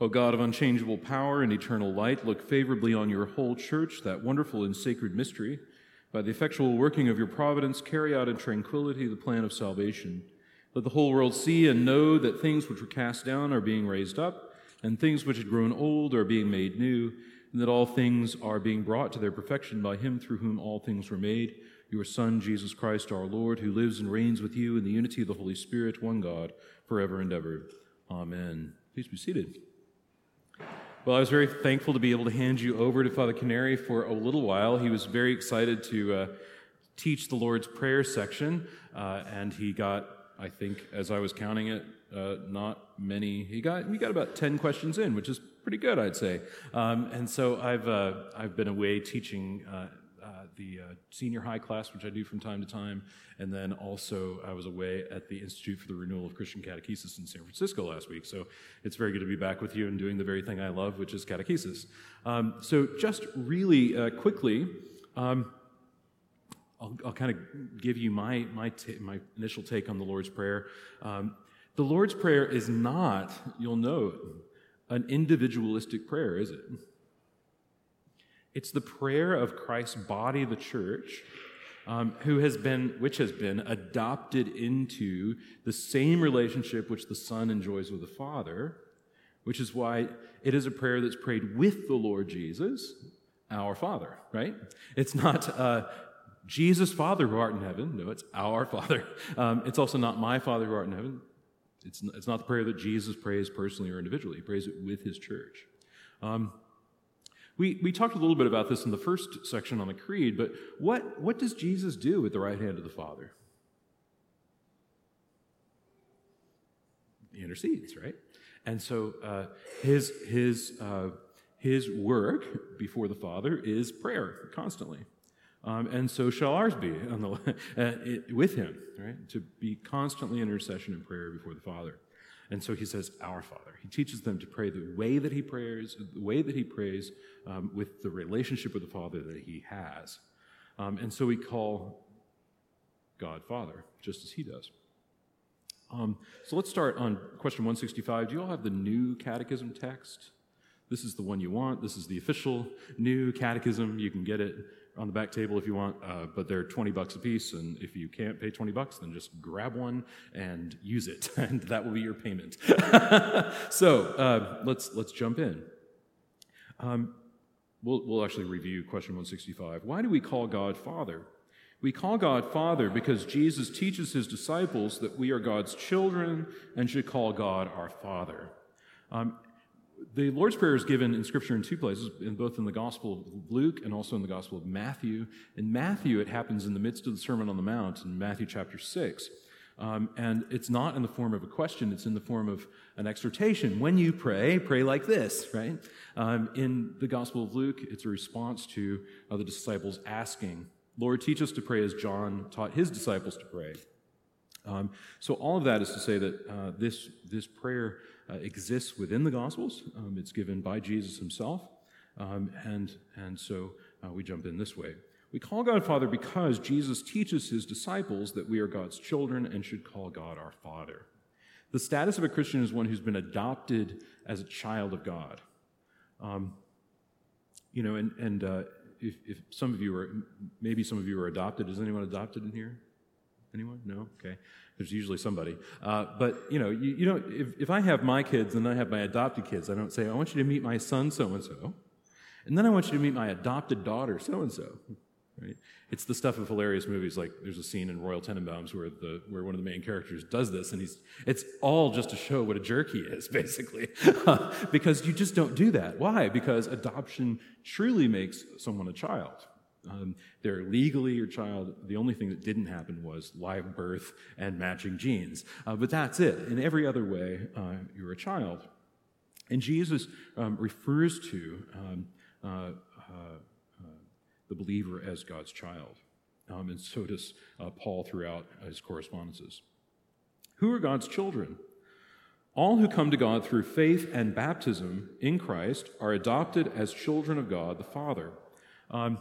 O God of unchangeable power and eternal light, look favorably on your whole church, that wonderful and sacred mystery. By the effectual working of your providence, carry out in tranquility the plan of salvation. Let the whole world see and know that things which were cast down are being raised up, and things which had grown old are being made new, and that all things are being brought to their perfection by him through whom all things were made, your Son, Jesus Christ our Lord, who lives and reigns with you in the unity of the Holy Spirit, one God, forever and ever. Amen. Please be seated. Well, I was very thankful to be able to hand you over to Father Canary for a little while. He was very excited to uh, teach the Lord's Prayer section, uh, and he got, I think, as I was counting it, uh, not many. He got we got about ten questions in, which is pretty good, I'd say. Um, and so I've uh, I've been away teaching uh, the uh, senior high class, which I do from time to time. And then also, I was away at the Institute for the Renewal of Christian Catechesis in San Francisco last week. So it's very good to be back with you and doing the very thing I love, which is catechesis. Um, so, just really uh, quickly, um, I'll, I'll kind of give you my, my, my initial take on the Lord's Prayer. Um, the Lord's Prayer is not, you'll note, an individualistic prayer, is it? It's the prayer of Christ's body, the church, um, who has been, which has been adopted into the same relationship which the Son enjoys with the Father, which is why it is a prayer that's prayed with the Lord Jesus, our Father, right? It's not uh, Jesus, Father who art in heaven. No, it's our Father. Um, it's also not my Father who art in heaven. It's, it's not the prayer that Jesus prays personally or individually. He prays it with his church. Um, we, we talked a little bit about this in the first section on the Creed, but what, what does Jesus do at the right hand of the Father? He intercedes, right? And so uh, his, his, uh, his work before the Father is prayer constantly. Um, and so shall ours be the, uh, it, with him, right? To be constantly in intercession and prayer before the Father. And so he says, Our Father. He teaches them to pray the way that he prays, the way that he prays um, with the relationship with the Father that he has. Um, and so we call God Father, just as he does. Um, so let's start on question 165. Do you all have the new catechism text? This is the one you want. This is the official new catechism. You can get it on the back table if you want, uh, but they're 20 bucks a piece. And if you can't pay 20 bucks, then just grab one and use it, and that will be your payment. so uh, let's let's jump in. Um, we'll, we'll actually review question 165. Why do we call God Father? We call God Father because Jesus teaches his disciples that we are God's children and should call God our Father. Um, the Lord's Prayer is given in Scripture in two places, in both in the Gospel of Luke and also in the Gospel of Matthew. In Matthew, it happens in the midst of the Sermon on the Mount in Matthew chapter 6. Um, and it's not in the form of a question, it's in the form of an exhortation. When you pray, pray like this, right? Um, in the Gospel of Luke, it's a response to uh, the disciples asking, Lord, teach us to pray as John taught his disciples to pray. Um, so, all of that is to say that uh, this, this prayer uh, exists within the Gospels. Um, it's given by Jesus himself. Um, and, and so uh, we jump in this way. We call God Father because Jesus teaches his disciples that we are God's children and should call God our Father. The status of a Christian is one who's been adopted as a child of God. Um, you know, and, and uh, if, if some of you are, maybe some of you are adopted. Is anyone adopted in here? Anyone? No? Okay. There's usually somebody. Uh, but, you know, you, you know if, if I have my kids and I have my adopted kids, I don't say, I want you to meet my son so and so. And then I want you to meet my adopted daughter so and so. Right? It's the stuff of hilarious movies. Like there's a scene in Royal Tenenbaums where the where one of the main characters does this, and he's it's all just to show what a jerk he is, basically, because you just don't do that. Why? Because adoption truly makes someone a child. Um, they're legally your child. The only thing that didn't happen was live birth and matching genes. Uh, but that's it. In every other way, uh, you're a child. And Jesus um, refers to um, uh, uh the believer as God's child. Um, and so does uh, Paul throughout his correspondences. Who are God's children? All who come to God through faith and baptism in Christ are adopted as children of God the Father. Um,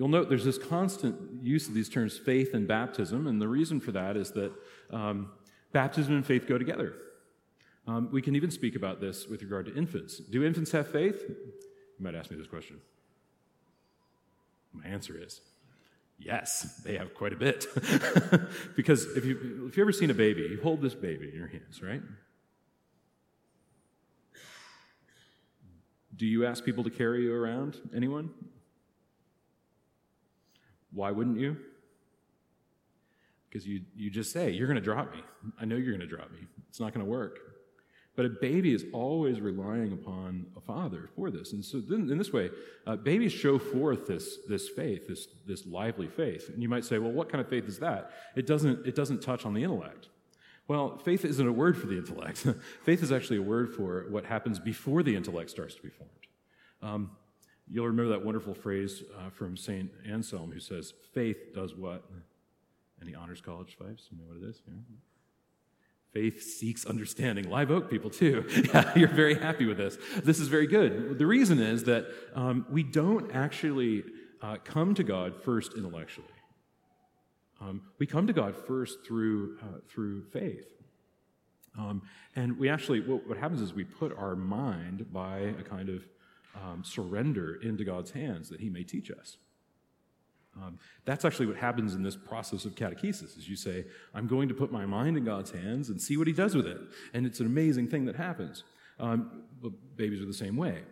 you'll note there's this constant use of these terms faith and baptism, and the reason for that is that um, baptism and faith go together. Um, we can even speak about this with regard to infants. Do infants have faith? You might ask me this question. My answer is yes, they have quite a bit. because if, you, if you've ever seen a baby, you hold this baby in your hands, right? Do you ask people to carry you around? Anyone? Why wouldn't you? Because you, you just say, You're going to drop me. I know you're going to drop me. It's not going to work. But a baby is always relying upon a father for this. And so, then, in this way, uh, babies show forth this, this faith, this, this lively faith. And you might say, well, what kind of faith is that? It doesn't, it doesn't touch on the intellect. Well, faith isn't a word for the intellect. faith is actually a word for what happens before the intellect starts to be formed. Um, you'll remember that wonderful phrase uh, from St. Anselm who says, faith does what? Any honors college fives? You know what it is? Yeah. Faith seeks understanding. Live Oak people, too. yeah, you're very happy with this. This is very good. The reason is that um, we don't actually uh, come to God first intellectually. Um, we come to God first through, uh, through faith. Um, and we actually, what, what, happens is we put our mind by a kind of um, surrender into God's hands that He may teach us. Um, that's actually what happens in this process of catechesis is you say i'm going to put my mind in god's hands and see what he does with it. And it's an amazing thing that happens. Um, babies are the same way.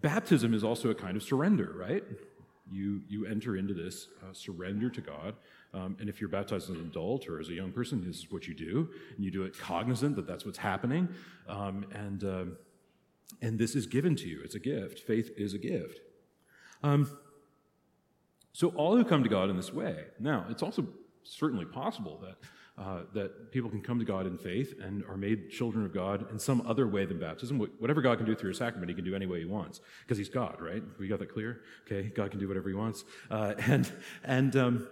Baptism is also a kind of surrender right? You you enter into this uh, surrender to god. Um, and if you're baptized as an adult or as a young person this is what you do. And you do it cognizant that that's what's happening. Um, and uh, and this is given to you it's a gift faith is a gift um, so all who come to God in this way. Now, it's also certainly possible that uh, that people can come to God in faith and are made children of God in some other way than baptism. Whatever God can do through a sacrament, He can do any way He wants because He's God, right? We got that clear? Okay, God can do whatever He wants, uh, and and um,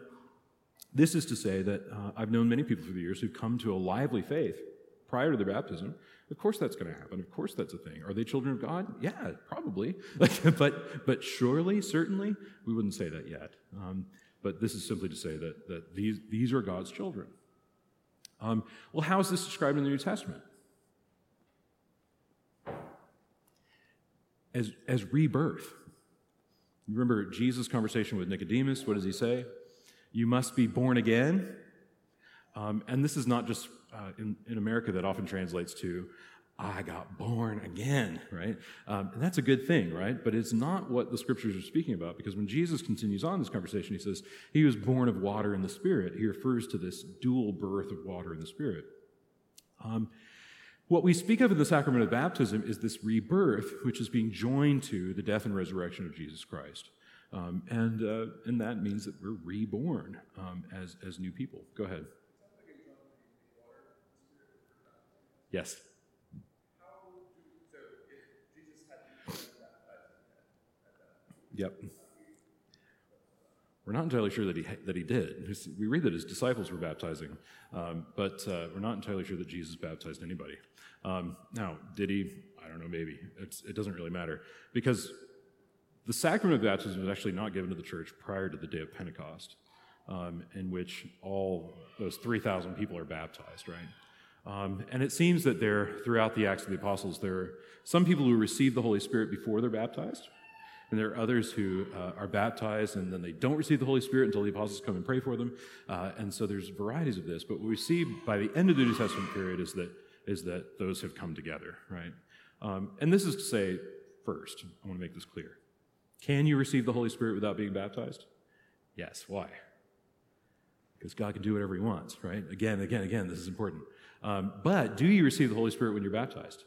this is to say that uh, I've known many people through the years who've come to a lively faith prior to their baptism of course that's going to happen. Of course that's a thing. Are they children of God? Yeah, probably. but, but surely, certainly, we wouldn't say that yet. Um, but this is simply to say that, that these, these are God's children. Um, well, how is this described in the New Testament? As, as rebirth. You remember Jesus' conversation with Nicodemus? What does he say? You must be born again. Um, and this is not just uh, in, in America that often translates to, I got born again, right? Um, and that's a good thing, right? But it's not what the scriptures are speaking about because when Jesus continues on this conversation, he says, He was born of water and the Spirit. He refers to this dual birth of water and the Spirit. Um, what we speak of in the sacrament of baptism is this rebirth, which is being joined to the death and resurrection of Jesus Christ. Um, and, uh, and that means that we're reborn um, as, as new people. Go ahead. Yes. Yep. We're not entirely sure that he, that he did. We read that his disciples were baptizing, um, but uh, we're not entirely sure that Jesus baptized anybody. Um, now, did he? I don't know, maybe. It's, it doesn't really matter. Because the sacrament of baptism was actually not given to the church prior to the day of Pentecost, um, in which all those 3,000 people are baptized, right? Um, and it seems that there, throughout the Acts of the Apostles, there are some people who receive the Holy Spirit before they're baptized, and there are others who uh, are baptized and then they don't receive the Holy Spirit until the apostles come and pray for them. Uh, and so there's varieties of this. But what we see by the end of the New Testament period is that, is that those have come together, right? Um, and this is to say, first, I want to make this clear. Can you receive the Holy Spirit without being baptized? Yes. Why? Because God can do whatever He wants, right? Again, again, again, this is important. Um, but do you receive the Holy Spirit when you're baptized?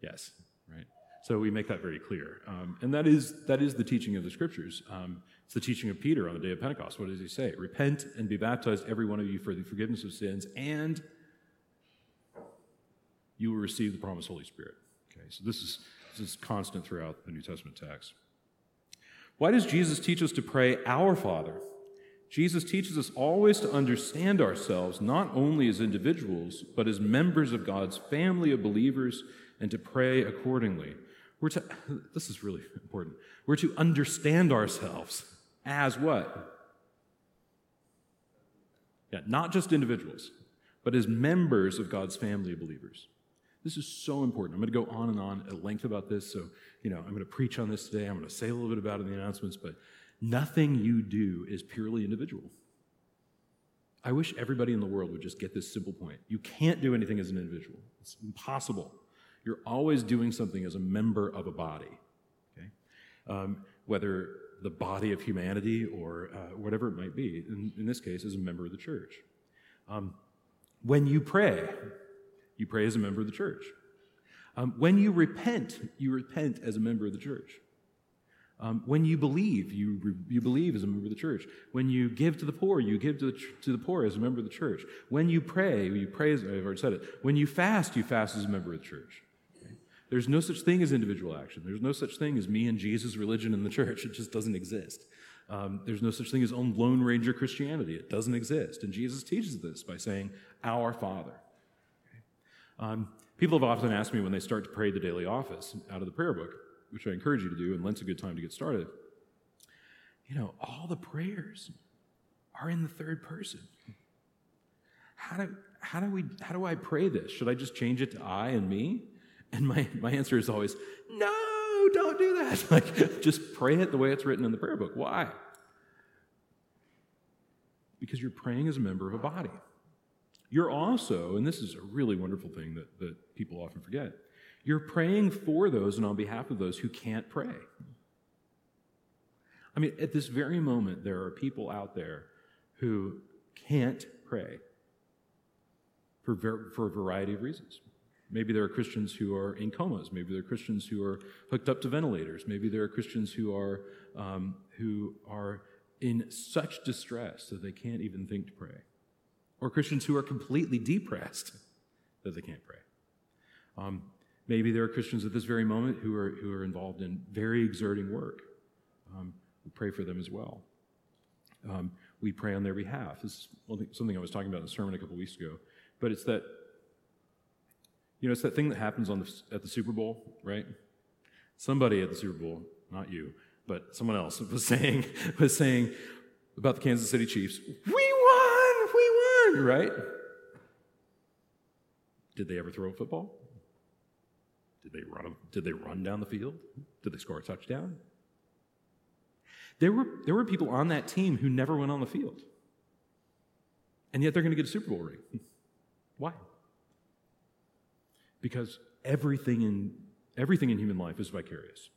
Yes, right? So we make that very clear. Um, and that is, that is the teaching of the scriptures. Um, it's the teaching of Peter on the day of Pentecost. What does he say? Repent and be baptized, every one of you, for the forgiveness of sins, and you will receive the promised Holy Spirit. Okay, so this is, this is constant throughout the New Testament text. Why does Jesus teach us to pray, Our Father? Jesus teaches us always to understand ourselves not only as individuals, but as members of God's family of believers and to pray accordingly. We're to, this is really important. We're to understand ourselves as what? Yeah, not just individuals, but as members of God's family of believers. This is so important. I'm going to go on and on at length about this. So, you know, I'm going to preach on this today. I'm going to say a little bit about it in the announcements, but nothing you do is purely individual. I wish everybody in the world would just get this simple point. You can't do anything as an individual, it's impossible. You're always doing something as a member of a body, okay? Um, whether the body of humanity or uh, whatever it might be, in, in, this case, as a member of the church. Um, when you pray, you pray as a member of the church. Um, when you repent, you repent as a member of the church. Um, when you believe, you, you believe as a member of the church. When you give to the poor, you give to the, to the poor as a member of the church. When you pray, you pray as, I've already said it. When you fast, you fast as a member of the church. Okay? There's no such thing as individual action. There's no such thing as me and Jesus' religion in the church. It just doesn't exist. Um, there's no such thing as own Lone Ranger Christianity. It doesn't exist. And Jesus teaches this by saying, Our Father. Okay? Um, people have often asked me when they start to pray the daily office out of the prayer book, which I encourage you to do, and Lent's a good time to get started. You know, all the prayers are in the third person. How do, how do we how do I pray this? Should I just change it to I and me? And my, my answer is always, no, don't do that. Like just pray it the way it's written in the prayer book. Why? Because you're praying as a member of a body. You're also, and this is a really wonderful thing that, that people often forget, you're praying for those and on behalf of those who can't pray. I mean, at this very moment, there are people out there who can't pray for, ver- for a variety of reasons. Maybe there are Christians who are in comas. Maybe there are Christians who are hooked up to ventilators. Maybe there are Christians who are, um, who are in such distress that they can't even think to pray. Or Christians who are completely depressed that they can't pray. Um, Maybe there are Christians at this very moment who are, who are involved in very exerting work. Um, we pray for them as well. Um, we pray on their behalf. This is something I was talking about in a sermon a couple weeks ago. But it's that, you know, it's that thing that happens on the, at the Super Bowl, right? Somebody at the Super Bowl, not you, but someone else was saying, was saying about the Kansas City Chiefs, we won, we won, right? Did they ever throw a football? Did they run, did they run down the field? Did they score a touchdown? There were, there were people on that team who never went on the field. And yet they're going to get a Super Bowl ring. Why? Because everything in, everything in human life is vicarious.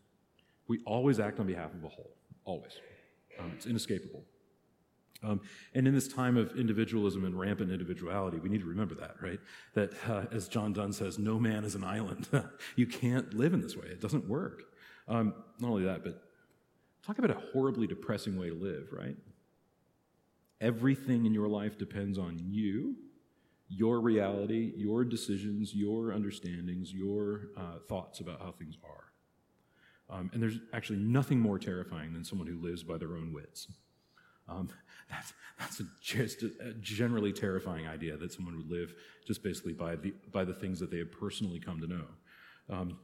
We always act on behalf of a whole, always. Um, it's inescapable. Um, and in this time of individualism and rampant individuality, we need to remember that, right? That, uh, as John Donne says, no man is an island. you can't live in this way, it doesn't work. Um, not only that, but talk about a horribly depressing way to live, right? Everything in your life depends on you, your reality, your decisions, your understandings, your uh, thoughts about how things are. Um, and there's actually nothing more terrifying than someone who lives by their own wits. Um, that's, that's a, just a generally terrifying idea that someone would live just basically by the, by the things that they have personally come to know. Um,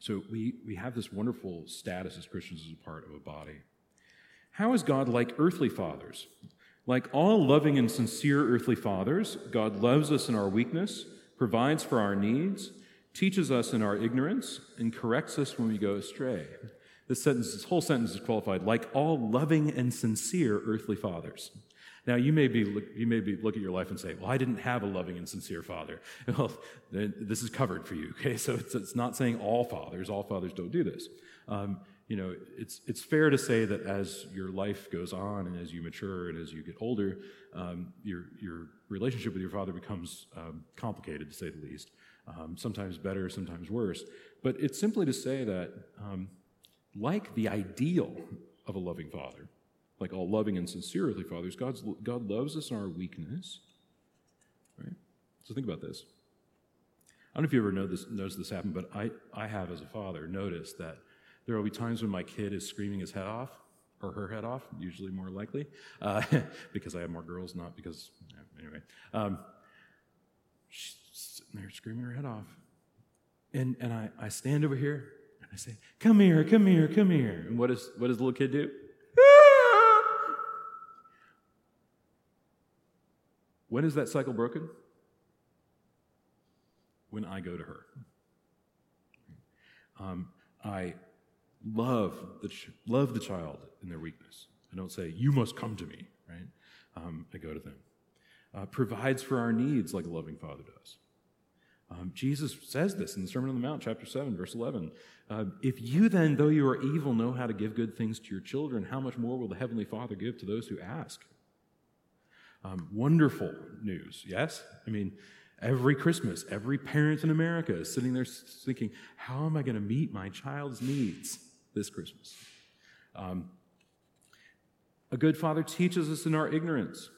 so we, we have this wonderful status as Christians as a part of a body. How is God like earthly fathers? Like all loving and sincere earthly fathers, God loves us in our weakness, provides for our needs, teaches us in our ignorance, and corrects us when we go astray. This sentence, this whole sentence is qualified, like all loving and sincere earthly fathers. Now, you may be, you may be look at your life and say, well, I didn't have a loving and sincere father. Well, this is covered for you, okay? So it's, it's not saying all fathers, all fathers don't do this. Um, you know, it's, it's fair to say that as your life goes on and as you mature and as you get older, um, your, your relationship with your father becomes um, complicated, to say the least. Um, sometimes better, sometimes worse. But it's simply to say that um, like the ideal of a loving father, like all loving and sincere earthly fathers, God's, God loves us in our weakness. Right? So think about this. I don't know if you ever know this, noticed this happen, but I, I have as a father noticed that there will be times when my kid is screaming his head off, or her head off, usually more likely, uh, because I have more girls, not because, anyway. Um, she's sitting there screaming her head off. And, and I, I stand over here I say, Come here, come here, come here. And what, is, what does the little kid do? when is that cycle broken? when I go to her. Um, I love the, ch- love the child in their weakness. I don't say, you must come to me, right? Um, I go to them. Uh, provides for our needs like a loving father does. Um, Jesus says this in the Sermon on the Mount, chapter 7, verse 11. Uh, if you then, though you are evil, know how to give good things to your children, how much more will the Heavenly Father give to those who ask? Um, wonderful news, yes? I mean, every Christmas, every parent in America is sitting there thinking, how am I going to meet my child's needs this Christmas? Um, a good father teaches us in our ignorance.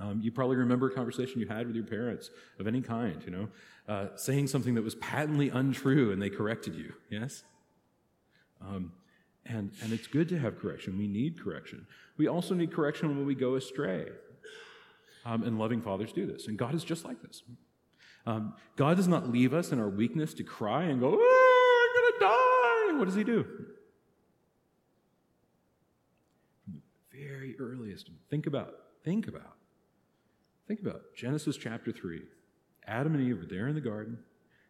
Um, you probably remember a conversation you had with your parents of any kind, you know, uh, saying something that was patently untrue and they corrected you, yes? Um, and, and it's good to have correction. We need correction. We also need correction when we go astray. Um, and loving fathers do this. And God is just like this. Um, God does not leave us in our weakness to cry and go, oh, I'm going to die. What does He do? From the very earliest, think about, think about Think about it. Genesis chapter 3. Adam and Eve are there in the garden.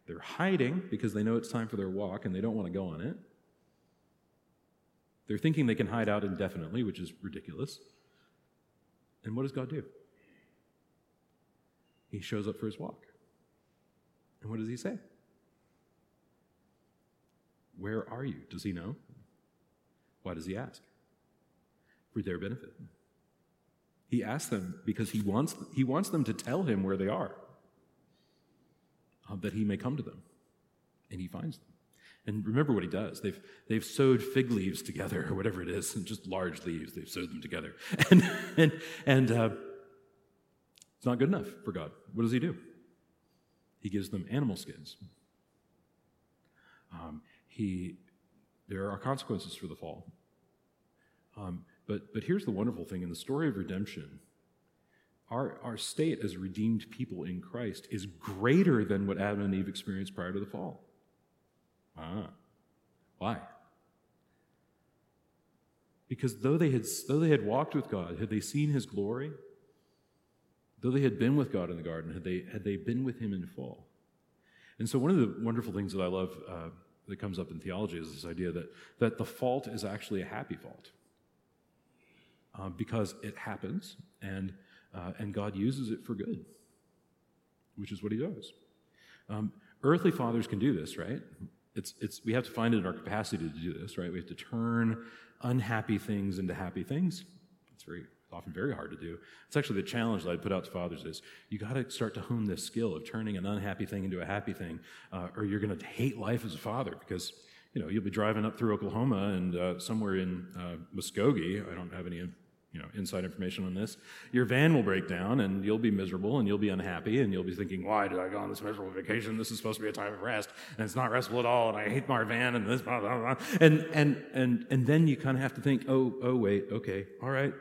They're hiding because they know it's time for their walk and they don't want to go on it. They're thinking they can hide out indefinitely, which is ridiculous. And what does God do? He shows up for his walk. And what does he say? Where are you? Does he know? Why does he ask? For their benefit. He asks them because he wants, he wants them to tell him where they are, uh, that he may come to them. And he finds them. And remember what he does. They've, they've sewed fig leaves together, or whatever it is, and just large leaves. They've sewed them together. And, and, and uh, it's not good enough for God. What does he do? He gives them animal skins. Um, he, there are consequences for the fall. Um, but, but here's the wonderful thing in the story of redemption, our, our state as redeemed people in Christ is greater than what Adam and Eve experienced prior to the fall. Ah. Why? Because though they had, though they had walked with God, had they seen his glory, though they had been with God in the garden, had they, had they been with him in full. And so, one of the wonderful things that I love uh, that comes up in theology is this idea that, that the fault is actually a happy fault uh, because it happens and, uh, and God uses it for good, which is what He does. Um, earthly fathers can do this, right? It's, it's, we have to find it in our capacity to do this, right? We have to turn unhappy things into happy things. It's very often very hard to do. It's actually the challenge that I put out to fathers is you got to start to hone this skill of turning an unhappy thing into a happy thing, uh, or you're going to hate life as a father because you know you'll be driving up through Oklahoma and uh, somewhere in uh, Muskogee. I don't have any you know, inside information on this. Your van will break down and you'll be miserable and you'll be unhappy and you'll be thinking, why did I go on this miserable vacation? This is supposed to be a time of rest and it's not restful at all and I hate my van and this, blah, blah, blah. And, and, and, and then you kind of have to think, oh, oh, wait, okay, all right.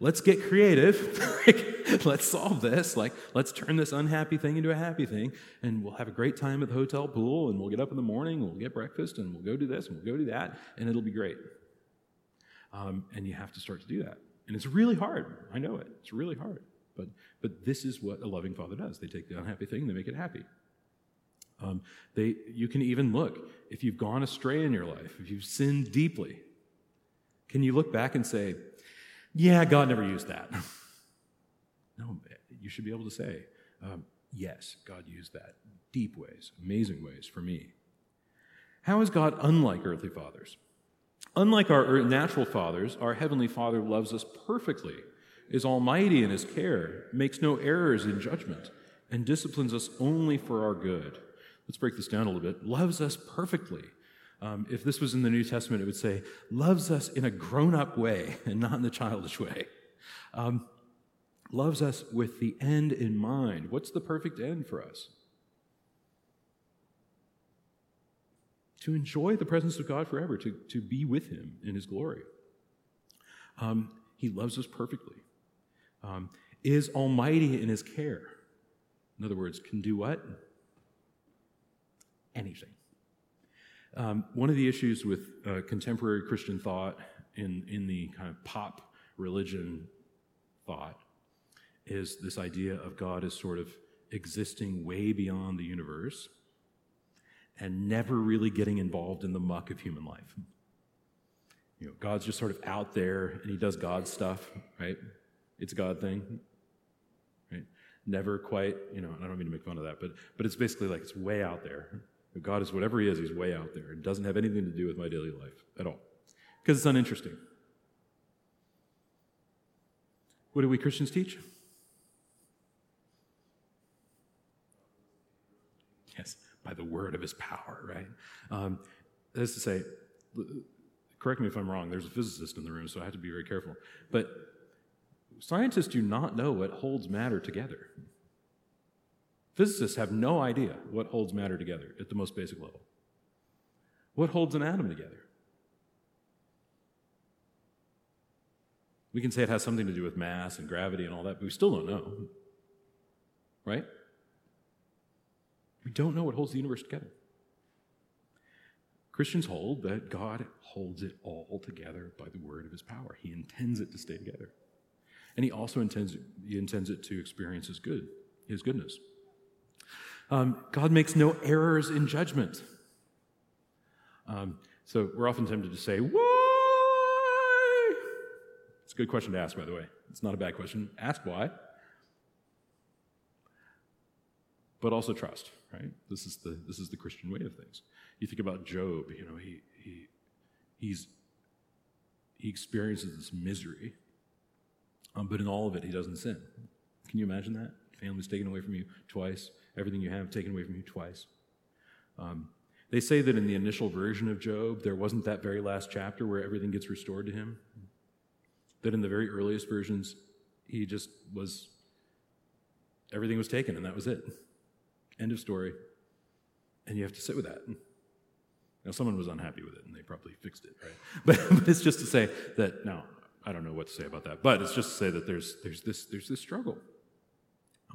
Let's get creative. let's solve this. Like, let's turn this unhappy thing into a happy thing, and we'll have a great time at the hotel pool, and we'll get up in the morning, we'll get breakfast, and we'll go do this, and we'll go do that, and it'll be great. Um, and you have to start to do that. And it's really hard. I know it. It's really hard. But, but this is what a loving father does. They take the unhappy thing they make it happy. Um, they, you can even look, if you've gone astray in your life, if you've sinned deeply, can you look back and say, yeah, God never used that? no, you should be able to say, um, yes, God used that. Deep ways, amazing ways for me. How is God unlike earthly fathers? Unlike our natural fathers, our Heavenly Father loves us perfectly, is almighty in His care, makes no errors in judgment, and disciplines us only for our good. Let's break this down a little bit. Loves us perfectly. Um, if this was in the New Testament, it would say, loves us in a grown up way and not in the childish way. Um, loves us with the end in mind. What's the perfect end for us? to enjoy the presence of God forever, to, to be with Him in His glory. Um, he loves us perfectly, um, is almighty in His care. In other words, can do what? Anything. Um, one of the issues with uh, contemporary Christian thought in, in the kind of pop religion thought is this idea of God as sort of existing way beyond the universe and never really getting involved in the muck of human life. You know, God's just sort of out there and he does God stuff, right? It's a God thing. Right? Never quite, you know, I don't mean to make fun of that, but but it's basically like it's way out there. God is whatever he is, he's way out there. It doesn't have anything to do with my daily life at all. Because it's uninteresting. What do we Christians teach? Yes, by the word of his power, right? Um, that is to say, correct me if I'm wrong, there's a physicist in the room, so I have to be very careful. But scientists do not know what holds matter together. Physicists have no idea what holds matter together at the most basic level. What holds an atom together? We can say it has something to do with mass and gravity and all that, but we still don't know. Right? We don't know what holds the universe together. Christians hold that God holds it all together by the word of his power. He intends it to stay together. And he also intends, he intends it to experience his good, his goodness. Um, God makes no errors in judgment. Um, so we're often tempted to say, why? It's a good question to ask, by the way. It's not a bad question. Ask why. But also trust right? This is the this is the Christian way of things. You think about Job, you know, he he he's he experiences this misery, um, but in all of it, he doesn't sin. Can you imagine that? Family's taken away from you twice, everything you have taken away from you twice. Um, they say that in the initial version of Job, there wasn't that very last chapter where everything gets restored to him. That in the very earliest versions, he just was, everything was taken and that was it. End of story. And you have to sit with that. Now, someone was unhappy with it and they probably fixed it, right? But, but it's just to say that, now, I don't know what to say about that, but it's just to say that there's, there's, this, there's this struggle.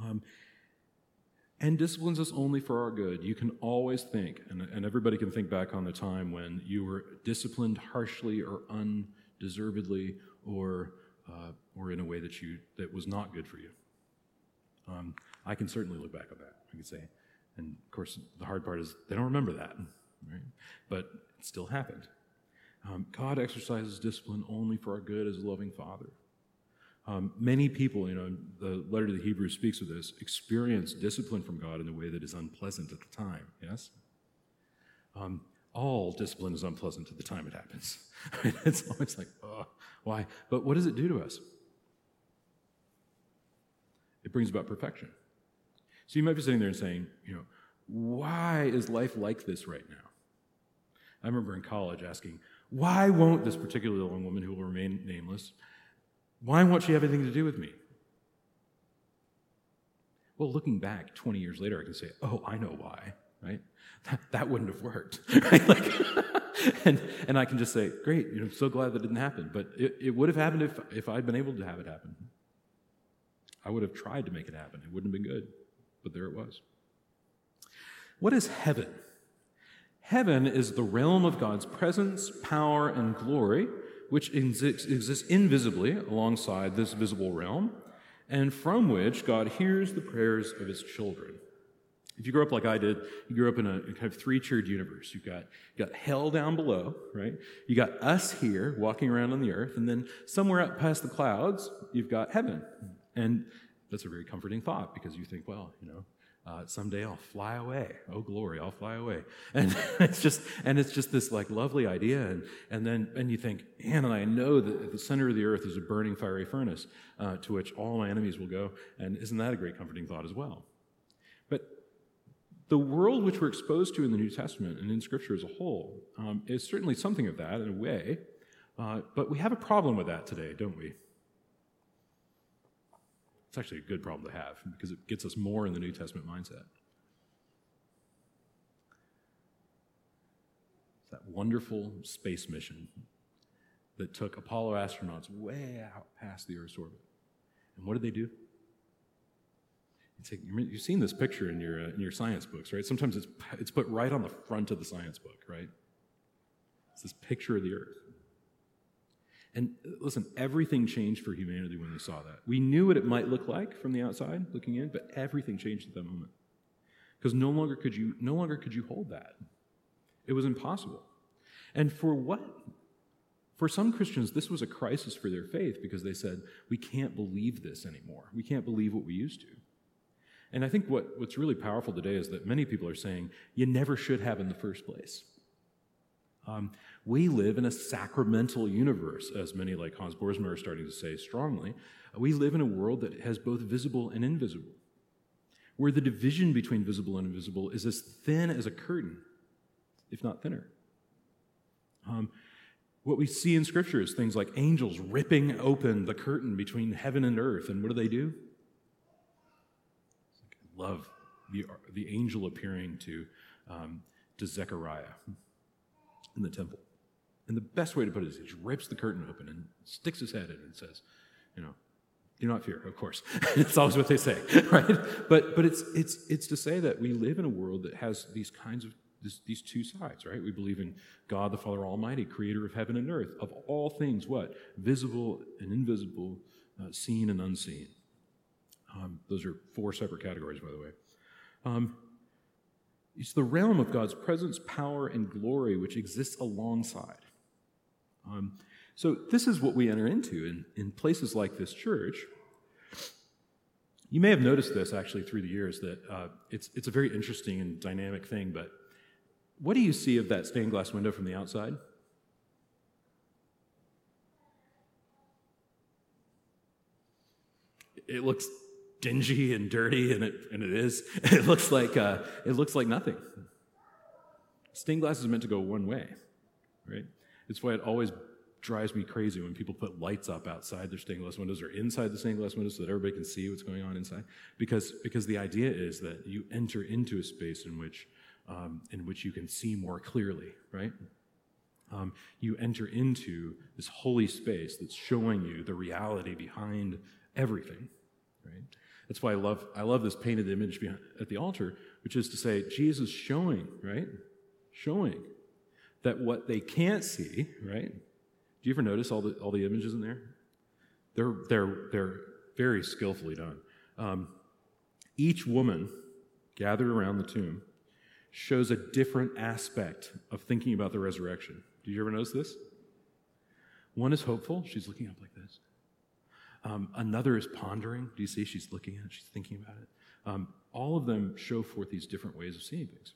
Um, and disciplines us only for our good. You can always think, and, and everybody can think back on the time when you were disciplined harshly or undeservedly or, uh, or in a way that, you, that was not good for you. Um, I can certainly look back on that. I could say, and of course, the hard part is they don't remember that, right? But it still happened. Um, God exercises discipline only for our good as a loving Father. Um, many people, you know, the letter to the Hebrews speaks of this, experience discipline from God in a way that is unpleasant at the time, yes? Um, all discipline is unpleasant at the time it happens. it's always like, oh, why? But what does it do to us? It brings about perfection. So you might be sitting there and saying, you know, why is life like this right now? I remember in college asking, why won't this particular young woman who will remain nameless, why won't she have anything to do with me? Well, looking back 20 years later, I can say, oh, I know why, right? That, that wouldn't have worked, right? Like, and, and I can just say, great, you know, I'm so glad that didn't happen. But it, it would have happened if, if I'd been able to have it happen. I would have tried to make it happen. It wouldn't have been good but there it was. What is heaven? Heaven is the realm of God's presence, power, and glory, which exists invisibly alongside this visible realm, and from which God hears the prayers of his children. If you grew up like I did, you grew up in a kind of three-tiered universe. You've got, you got hell down below, right? You got us here walking around on the earth, and then somewhere up past the clouds, you've got heaven. And that's a very comforting thought because you think, well, you know, uh, someday I'll fly away. Oh, glory, I'll fly away. And it's just, and it's just this like lovely idea. And, and then, and you think, man, and I know that the center of the earth is a burning fiery furnace uh, to which all my enemies will go. And isn't that a great comforting thought as well? But the world which we're exposed to in the New Testament and in Scripture as a whole um, is certainly something of that in a way. Uh, but we have a problem with that today, don't we? It's actually a good problem to have because it gets us more in the New Testament mindset. It's that wonderful space mission that took Apollo astronauts way out past the Earth's orbit. And what did they do? you've seen this picture in your, uh, in your science books, right? Sometimes it's, it's put right on the front of the science book, right? It's this picture of the Earth. And listen, everything changed for humanity when they saw that. We knew what it might look like from the outside looking in, but everything changed at that moment. Because no longer could you no longer could you hold that. It was impossible. And for what? For some Christians, this was a crisis for their faith because they said, we can't believe this anymore. We can't believe what we used to. And I think what, what's really powerful today is that many people are saying, you never should have in the first place. Um, we live in a sacramental universe, as many like Hans Boersma are starting to say strongly. We live in a world that has both visible and invisible, where the division between visible and invisible is as thin as a curtain, if not thinner. Um, what we see in Scripture is things like angels ripping open the curtain between heaven and earth. And what do they do? I love the, the angel appearing to, um, to Zechariah in the temple. And the best way to put it is he rips the curtain open and sticks his head in and says, you know, do not fear, of course. it's always what they say, right? But, but it's, it's, it's to say that we live in a world that has these kinds of this, these two sides, right? We believe in God the Father Almighty, creator of heaven and earth, of all things, what? Visible and invisible, uh, seen and unseen. Um, those are four separate categories, by the way. Um, it's the realm of God's presence, power, and glory which exists alongside. Um, so, this is what we enter into in, in places like this church. You may have noticed this actually through the years that uh, it's, it's a very interesting and dynamic thing, but what do you see of that stained glass window from the outside? It looks dingy and dirty, and it, and it is. It looks like, uh, it looks like nothing. Stained glass is meant to go one way, right? It's why it always drives me crazy when people put lights up outside their stained glass windows or inside the stained glass windows so that everybody can see what's going on inside. Because, because the idea is that you enter into a space in which um, in which you can see more clearly, right? Um, you enter into this holy space that's showing you the reality behind everything, right? That's why I love, I love this painted image behind, at the altar, which is to say, Jesus showing, right? Showing that what they can't see, right? Do you ever notice all the, all the images in there? They're, they're, they're very skillfully done. Um, each woman gathered around the tomb shows a different aspect of thinking about the resurrection. Did you ever notice this? One is hopeful, she's looking up like this. Um, another is pondering. Do you see? She's looking at it, she's thinking about it. Um, all of them show forth these different ways of seeing things.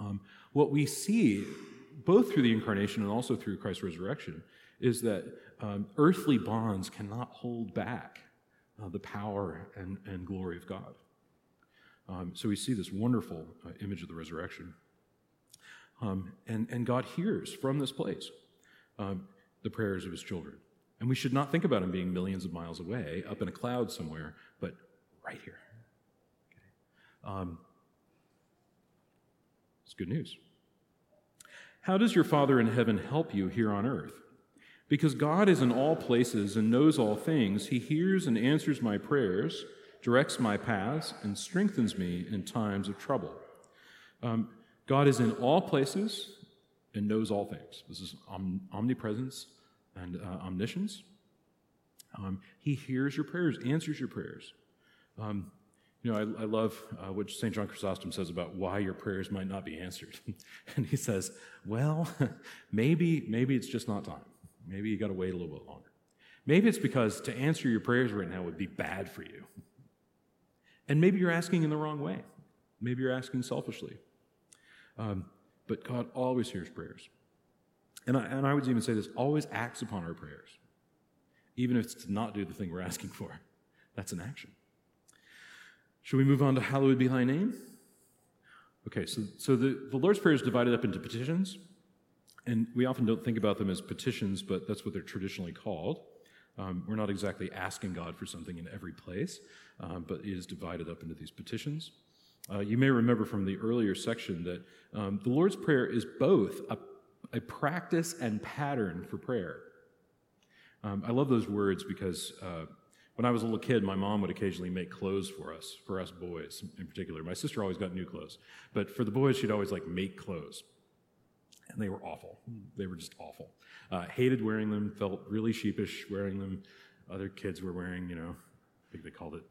Um, what we see, both through the incarnation and also through Christ's resurrection, is that um, earthly bonds cannot hold back uh, the power and, and glory of God. Um, so we see this wonderful uh, image of the resurrection. Um, and, and God hears from this place um, the prayers of his children. And we should not think about him being millions of miles away, up in a cloud somewhere, but right here. Okay. Um, it's good news. How does your Father in heaven help you here on earth? Because God is in all places and knows all things, he hears and answers my prayers directs my paths, and strengthens me in times of trouble. Um, God is in all places and knows all things. This is om- omnipresence and uh, omniscience. Um, he hears your prayers, answers your prayers. Um, you know, I, I love uh, what St. John Chrysostom says about why your prayers might not be answered. and he says, well, maybe, maybe it's just not time. Maybe you got to wait a little bit longer. Maybe it's because to answer your prayers right now would be bad for you. And maybe you're asking in the wrong way. Maybe you're asking selfishly. Um, but God always hears prayers. And I, and I would even say this always acts upon our prayers, even if it's to not do the thing we're asking for. That's an action. Should we move on to Hallowed Be Thy Name? Okay, so, so the, the Lord's Prayer is divided up into petitions, and we often don't think about them as petitions, but that's what they're traditionally called. Um, we're not exactly asking God for something in every place, um, but it is divided up into these petitions. Uh, you may remember from the earlier section that um, the Lord's Prayer is both a, a, practice and pattern for prayer. Um, I love those words because uh, when I was a little kid, my mom would occasionally make clothes for us, for us boys in particular. My sister always got new clothes, but for the boys, she'd always like make clothes. And they were awful. They were just awful. Uh, hated wearing them, felt really sheepish wearing them. Other kids were wearing, you know, I think they called it,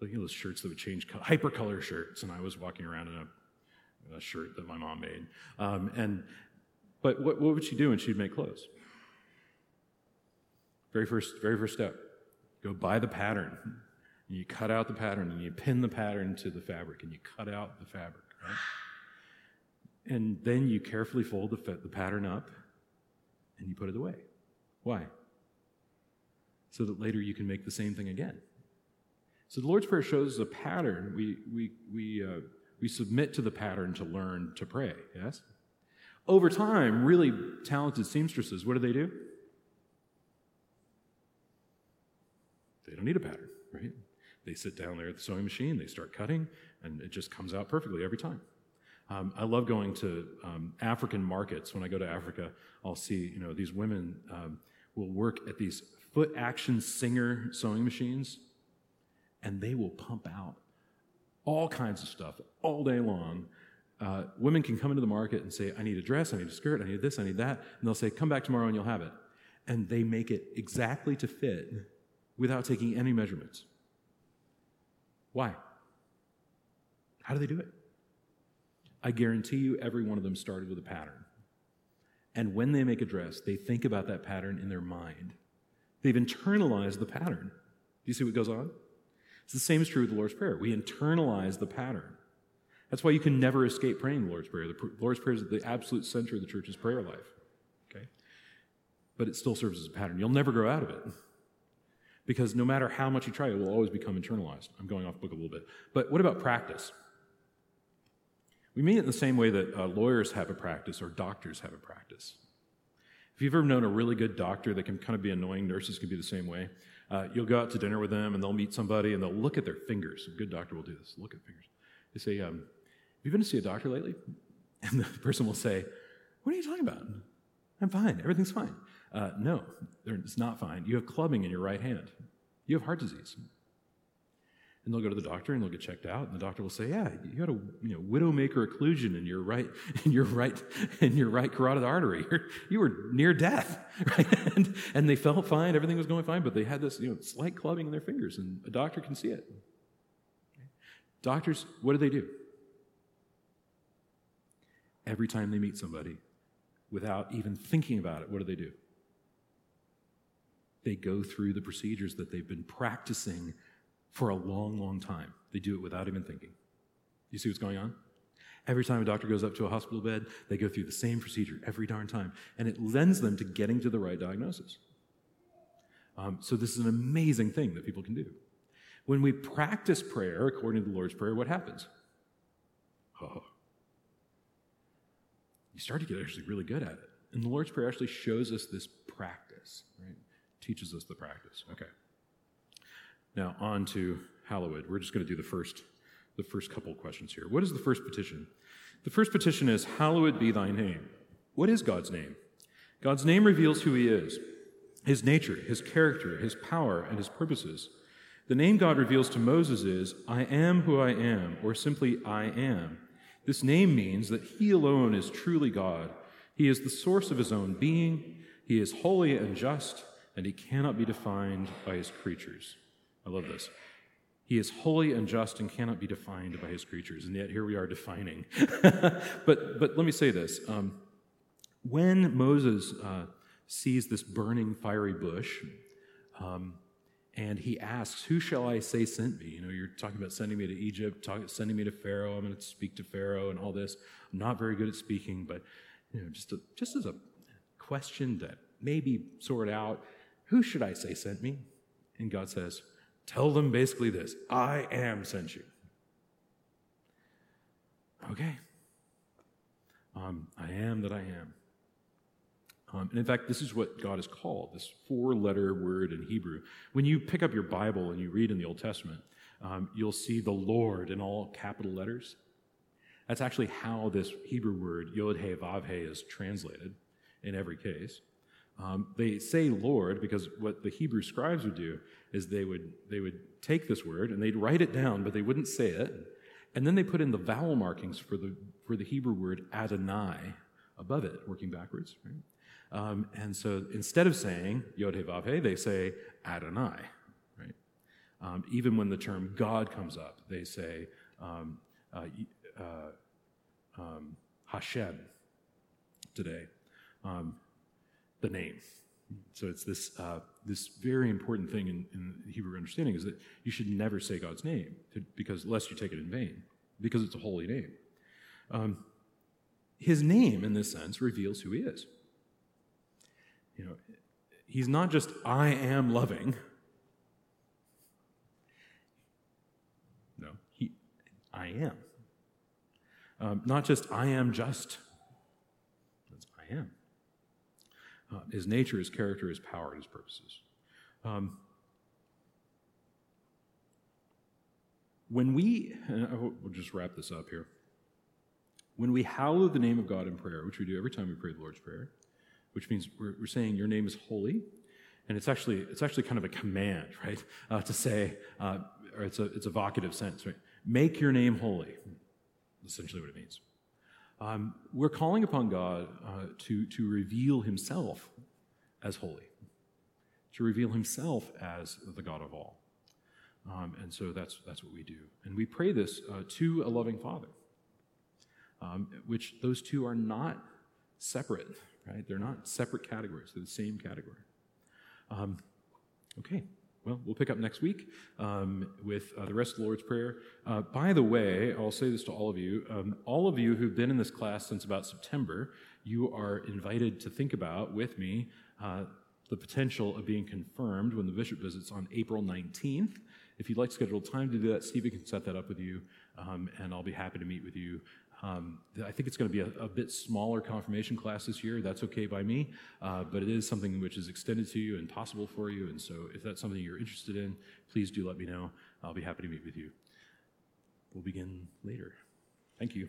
you know, those shirts that would change color, hypercolor shirts. And I was walking around in a, a shirt that my mom made. Um, and, but what, what would she do when she'd make clothes? Very first, very first step go buy the pattern. And you cut out the pattern and you pin the pattern to the fabric and you cut out the fabric, right? And then you carefully fold the, the pattern up and you put it away. Why? So that later you can make the same thing again. So the Lord's Prayer shows us a pattern. We, we, we, uh, we submit to the pattern to learn to pray, yes? Over time, really talented seamstresses, what do they do? They don't need a pattern, right? They sit down there at the sewing machine, they start cutting, and it just comes out perfectly every time. Um, I love going to um, African markets. When I go to Africa, I'll see you know these women um, will work at these foot action Singer sewing machines, and they will pump out all kinds of stuff all day long. Uh, women can come into the market and say, "I need a dress, I need a skirt, I need this, I need that," and they'll say, "Come back tomorrow and you'll have it." And they make it exactly to fit without taking any measurements. Why? How do they do it? I guarantee you, every one of them started with a pattern. And when they make a dress, they think about that pattern in their mind. They've internalized the pattern. Do you see what goes on? It's the same is true with the Lord's Prayer. We internalize the pattern. That's why you can never escape praying the Lord's Prayer. The Lord's Prayer is the absolute center of the church's prayer life. Okay? But it still serves as a pattern. You'll never grow out of it because no matter how much you try, it will always become internalized. I'm going off book a little bit. But what about practice? We mean it in the same way that uh, lawyers have a practice or doctors have a practice. If you've ever known a really good doctor that can kind of be annoying, nurses can be the same way. Uh, you'll go out to dinner with them and they'll meet somebody and they'll look at their fingers. A good doctor will do this look at fingers. They say, um, Have you been to see a doctor lately? And the person will say, What are you talking about? I'm fine. Everything's fine. Uh, no, it's not fine. You have clubbing in your right hand. You have heart disease. And they'll go to the doctor and they'll get checked out, and the doctor will say, "Yeah, you had a you know widowmaker occlusion in your right in your right in your right carotid artery. You were near death, right?" And, and they felt fine, everything was going fine, but they had this you know slight clubbing in their fingers, and a doctor can see it. Doctors, what do they do? Every time they meet somebody, without even thinking about it, what do they do? They go through the procedures that they've been practicing for a long, long time. They do it without even thinking. You see what's going on? Every time a doctor goes up to a hospital bed, they go through the same procedure every darn time, and it lends them to getting to the right diagnosis. Um, so, this is an amazing thing that people can do. When we practice prayer according to the Lord's Prayer, what happens? Oh, you start to get actually really good at it. And the Lord's Prayer actually shows us this practice, right? Teaches us the practice. Okay. Now on to hallowed. We're just going to do the first, the first couple questions here. What is the first petition? The first petition is, Hallowed be thy name. What is God's name? God's name reveals who he is, his nature, his character, his power, and his purposes. The name God reveals to Moses is, I am who I am, or simply, I am. This name means that he alone is truly God. He is the source of his own being. He is holy and just, and he cannot be defined by his creatures. I love this. He is holy and just and cannot be defined by his creatures. And yet here we are defining. but, but let me say this. Um, when Moses uh, sees this burning fiery bush, um, and he asks, Who shall I say sent me? You know, you're talking about sending me to Egypt, talk, sending me to Pharaoh. I'm going to speak to Pharaoh and all this. I'm not very good at speaking, but you know, just, a, just as a question that maybe sort out, who should I say sent me? And God says, Tell them basically this I am sent you. Okay. Um, I am that I am. Um, and in fact, this is what God is called, this four letter word in Hebrew. When you pick up your Bible and you read in the Old Testament, um, you'll see the Lord in all capital letters. That's actually how this Hebrew word, Yod He Vav He, is translated in every case. Um, they say Lord because what the Hebrew scribes would do is they would, they would take this word and they'd write it down, but they wouldn't say it. And then they put in the vowel markings for the, for the Hebrew word Adonai above it, working backwards. Right? Um, and so instead of saying Yod He Vav He, they say Adonai. Right? Um, even when the term God comes up, they say um, uh, uh, um, Hashem today, um, the name. So it's this, uh, this very important thing in, in Hebrew understanding is that you should never say God's name to, because lest you take it in vain, because it's a holy name. Um, his name, in this sense, reveals who he is. You know, he's not just I am loving. No, he, I am. Um, not just I am just. That's I am. Uh, his nature, his character, his power, his purposes. Um, when we, we'll just wrap this up here. When we hallow the name of God in prayer, which we do every time we pray the Lord's Prayer, which means we're, we're saying your name is holy, and it's actually it's actually kind of a command, right? Uh, to say, uh, or it's a it's a vocative sense, right? Make your name holy. Essentially, what it means. Um, we're calling upon God uh, to, to reveal himself as holy, to reveal himself as the God of all. Um, and so that's, that's what we do. And we pray this uh, to a loving Father, um, which those two are not separate, right? They're not separate categories, they're the same category. Um, okay. Well, we'll pick up next week um, with uh, the rest of the Lord's Prayer. Uh, by the way, I'll say this to all of you. Um, all of you who've been in this class since about September, you are invited to think about with me uh, the potential of being confirmed when the bishop visits on April 19th. If you'd like to schedule time to do that, Stephen can set that up with you, um, and I'll be happy to meet with you um, I think it's going to be a, a, bit smaller confirmation class this year. That's okay by me, uh, but it is something which is extended to you and possible for you. And so, if that's something you're interested in, please do let me know. I'll be happy to meet with you. We'll begin later. Thank you.